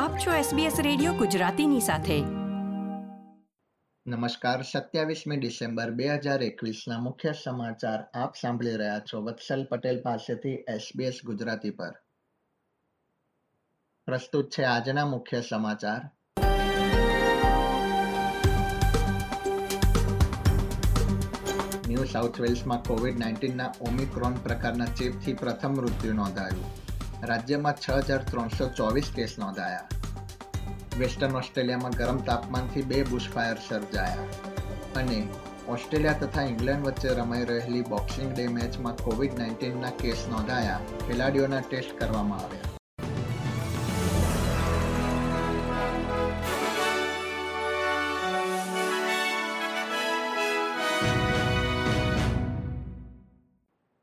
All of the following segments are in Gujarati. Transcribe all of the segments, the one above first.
આપ છો SBS રેડિયો ગુજરાતીની સાથે. નમસ્કાર, સત્યાવીસમી ડિસેમ્બર 2021 ના મુખ્ય સમાચાર આપ સાંભળી રહ્યા છો વત્સલ પટેલ પાસેથી SBS ગુજરાતી પર. પ્રસ્તુત છે આજના મુખ્ય સમાચાર. ન્યૂ સાઉથ વેલ્સમાં કોવિડ નાઇન્ટીનના ઓમિક્રોન પ્રકારના ચેપથી પ્રથમ મૃત્યુ નોંધાયું. રાજ્યમાં છ હજાર ત્રણસો ચોવીસ કેસ નોંધાયા. વેસ્ટર્ન ઓસ્ટ્રેલિયામાં ગરમ તાપમાનથી બે બુશફાયર સર્જાયા. અને ઓસ્ટ્રેલિયા તથા ઇંગ્લેન્ડ વચ્ચે રમાઈ રહેલી બોક્સિંગ ડે મેચમાં કોવિડ નાઇન્ટીનના કેસ નોંધાયા. ખેલાડીઓના ટેસ્ટ કરવામાં આવ્યા.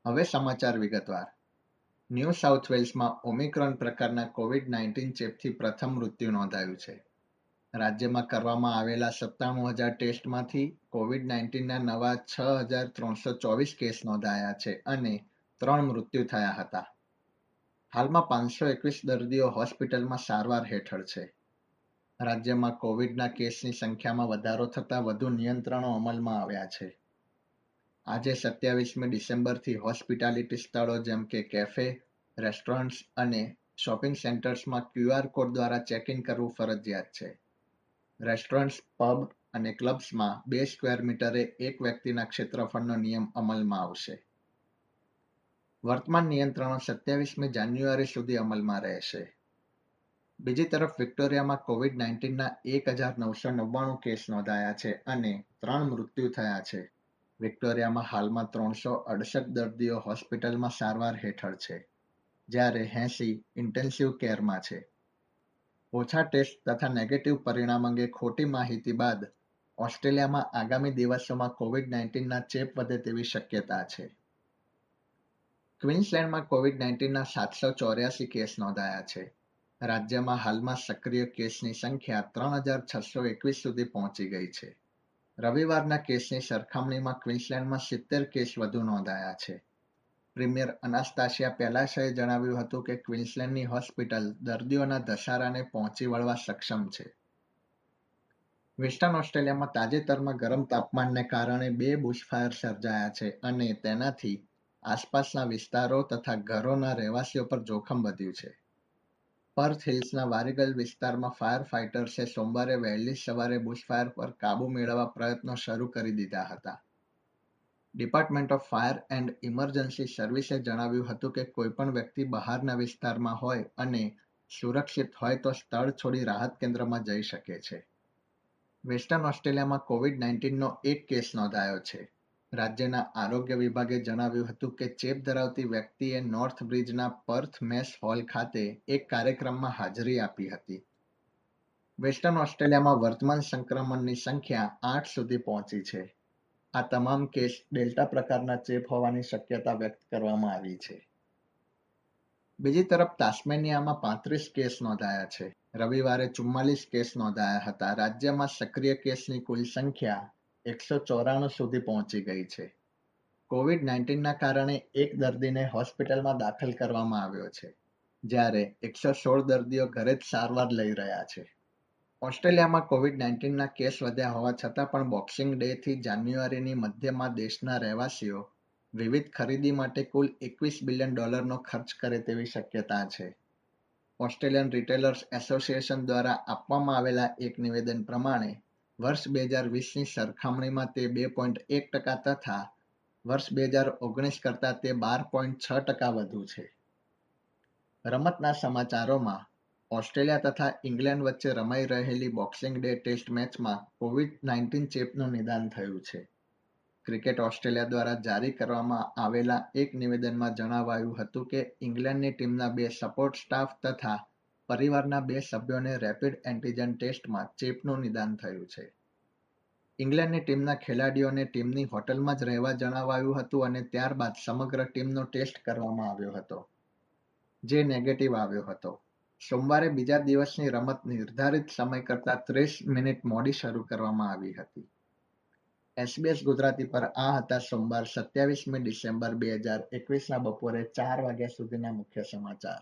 હવે સમાચાર વિગતવાર. ન્યૂ સાઉથ વેલ્સમાં ઓમિક્રોન પ્રકારના કોવિડ નાઇન્ટીન ચેપથી પ્રથમ મૃત્યુ નોંધાયું છે. રાજ્યમાં કરવામાં આવેલા સત્તાણું હજાર ટેસ્ટમાંથી કોવિડ નાઇન્ટીનના નવા છ હજાર ત્રણસો ચોવીસ કેસ નોંધાયા છે અને ત્રણ મૃત્યુ થયા હતા. હાલમાં પાંચસો એકવીસ દર્દીઓ હોસ્પિટલમાં સારવાર હેઠળ છે. રાજ્યમાં કોવિડના કેસની સંખ્યામાં વધારો થતાં વધુ નિયંત્રણો અમલમાં આવ્યા છે. આજે સત્યાવીસમી ડિસેમ્બરથી હોસ્પિટાલિટી સ્થળો જેમ કે કેફે, રેસ્ટોરન્ટ્સ અને શોપિંગ સેન્ટર્સમાં ક્યુઆર કોડ દ્વારા ચેક ઇન કરવું ફરજિયાત છે. રેસ્ટોરન્ટ્સ, પબ અને ક્લબ્સમાં બે સ્ક્વેર મીટરે એક વ્યક્તિના ક્ષેત્રફળનો નિયમ અમલમાં આવશે. વર્તમાન નિયંત્રણો સત્યાવીસમી જાન્યુઆરી સુધી અમલમાં રહેશે. બીજી તરફ, વિક્ટોરિયામાં કોવિડ નાઇન્ટીનના એક હજાર નવસો નવ્વાણું કેસ નોંધાયા છે અને ત્રણ મૃત્યુ થયા છે. વિક્ટોરિયામાં હાલમાં ત્રણસો અડસઠ દર્દીઓ હોસ્પિટલમાં સારવાર હેઠળ છે, જ્યારે એંસી ઇન્ટેન્સિવ કેરમાં છે. ઓછા ટેસ્ટ તથા નેગેટિવ પરિણામ અંગે ખોટી માહિતી બાદ ઓસ્ટ્રેલિયામાં આગામી દિવસોમાં કોવિડ નાઇન્ટીનના ચેપ વધે તેવી શક્યતા છે. ક્વિન્સલેન્ડમાં કોવિડ નાઇન્ટીનના સાતસો ચોર્યાસી કેસ નોંધાયા છે. રાજ્યમાં હાલમાં સક્રિય કેસની સંખ્યા ત્રણ હજાર છસો એકવીસ સુધી પહોંચી ગઈ છે. રવિવારના કેસની સરખામણીમાં ક્વિન્સલેન્ડમાં સિત્તેર કેસ વધુ નોંધાયા છે. પ્રીમિયર અનાસ્તાશિયા પેલાશાએ જણાવ્યું હતું કે ક્વિન્સલેન્ડની હોસ્પિટલ દર્દીઓના ધસારાને પહોંચી વળવા સક્ષમ છે. વેસ્ટર્ન ઓસ્ટ્રેલિયામાં તાજેતરમાં ગરમ તાપમાનને કારણે બે બુશફાયર સર્જાયા છે અને તેનાથી આસપાસના વિસ્તારો તથા ઘરોના રહેવાસીઓ પર જોખમ વધ્યું છે. પર્થ હિલ્સના વારીગલ વિસ્તારમાં ફાયર ફાઇટર્સે સોમવારે વહેલી સવારે બુશફાયર પર કાબુ મેળવવા પ્રયત્નો શરૂ કરી દીધા હતા. Department of fire and emergency સર્વિસે જણાવ્યું હતું કે કોઈપણ વ્યક્તિ બહારના વિસ્તારમાં હોય અને સુરક્ષિત હોય તો સ્થળ છોડી રાહત કેન્દ્રમાં જઈ શકે છે. વેસ્ટર્ન ઓસ્ટ્રેલિયામાં કોવિડ નાઇન્ટીનનો એક કેસ નોંધાયો છે. રાજ્યના આરોગ્ય વિભાગે જણાવ્યું હતું કે ચેપ ધરાવતી વ્યક્તિએ નોર્થ બ્રિજના પર્થ મેસ હોલ ખાતે એક કાર્યક્રમમાં હાજરી આપી હતી. વેસ્ટર્ન ઓસ્ટ્રેલિયામાં વર્તમાન સંક્રમણની સંખ્યા આઠ સુધી પહોંચી છે. આ તમામ કેસ ડેલ્ટા પ્રકારના ચેપ હોવાની શક્યતા વ્યક્ત કરવામાં આવી છે. બીજી તરફ તાસ્મેનિયામાં પાંત્રીસ કેસ નોંધાયા છે. રવિવારે ચુમ્માલીસ કેસ નોંધાયા હતા. રાજ્યમાં સક્રિય કેસની કુલ સંખ્યા એકસો ચોરાણું સુધી પહોંચી ગઈ છે. કોવિડ નાઇન્ટીનના કારણે એક દર્દીને હોસ્પિટલમાં દાખલ કરવામાં આવ્યો છે, જ્યારે એકસો સોળ દર્દીઓ ઘરે જ સારવાર લઈ રહ્યા છે. ઓસ્ટ્રેલિયામાં કોવિડ નાઇન્ટીનના કેસ વધ્યા હોવા છતાં પણ બોક્સિંગ ડેથી જાન્યુઆરીની મધ્યમાં દેશના રહેવાસીઓ વિવિધ ખરીદી માટે કુલ એકવીસ બિલિયન ડોલરનો ખર્ચ કરે તેવી શક્યતા છે. ઓસ્ટ્રેલિયન રિટેલર્સ એસોસિએશન દ્વારા આપવામાં આવેલા એક નિવેદન પ્રમાણે વર્ષ બે હજાર વીસની સરખામણીમાં તે બે પોઈન્ટ એક ટકા તથા વર્ષ બે હજાર ઓગણીસ કરતાં તે બાર પોઈન્ટ છ ટકા વધુ છે. રમતના સમાચારોમાં ઓસ્ટ્રેલિયા તથા ઇંગ્લેન્ડ વચ્ચે રમાઈ રહેલી બોક્સિંગ ડે ટેસ્ટ મેચમાં કોવિડ નાઇન્ટીન ચેપનું નિદાન થયું છે. ક્રિકેટ ઓસ્ટ્રેલિયા દ્વારા જારી કરવામાં આવેલા એક નિવેદનમાં જણાવાયું હતું કે ઇંગ્લેન્ડની ટીમના બે સપોર્ટ સ્ટાફ તથા પરિવારના બે સભ્યોને રેપિડ એન્ટીજન ટેસ્ટમાં ચેપનું નિદાન થયું છે. ઇંગ્લેન્ડની ટીમના ખેલાડીઓને ટીમની હોટલમાં જ રહેવા જણાવાયું હતું અને ત્યારબાદ સમગ્ર ટીમનો ટેસ્ટ કરવામાં આવ્યો હતો, જે નેગેટિવ આવ્યો હતો. સોમવારે બીજા દિવસની રમત નિર્ધારિત સમય કરતાં ત્રીસ મિનિટ મોડી શરૂ કરવામાં આવી હતી. એસબીએસ ગુજરાતી પર આ હતા સોમવાર સત્યાવીસમી ડિસેમ્બર બે હજાર એકવીસના બપોરે ચાર વાગ્યા સુધીના મુખ્ય સમાચાર.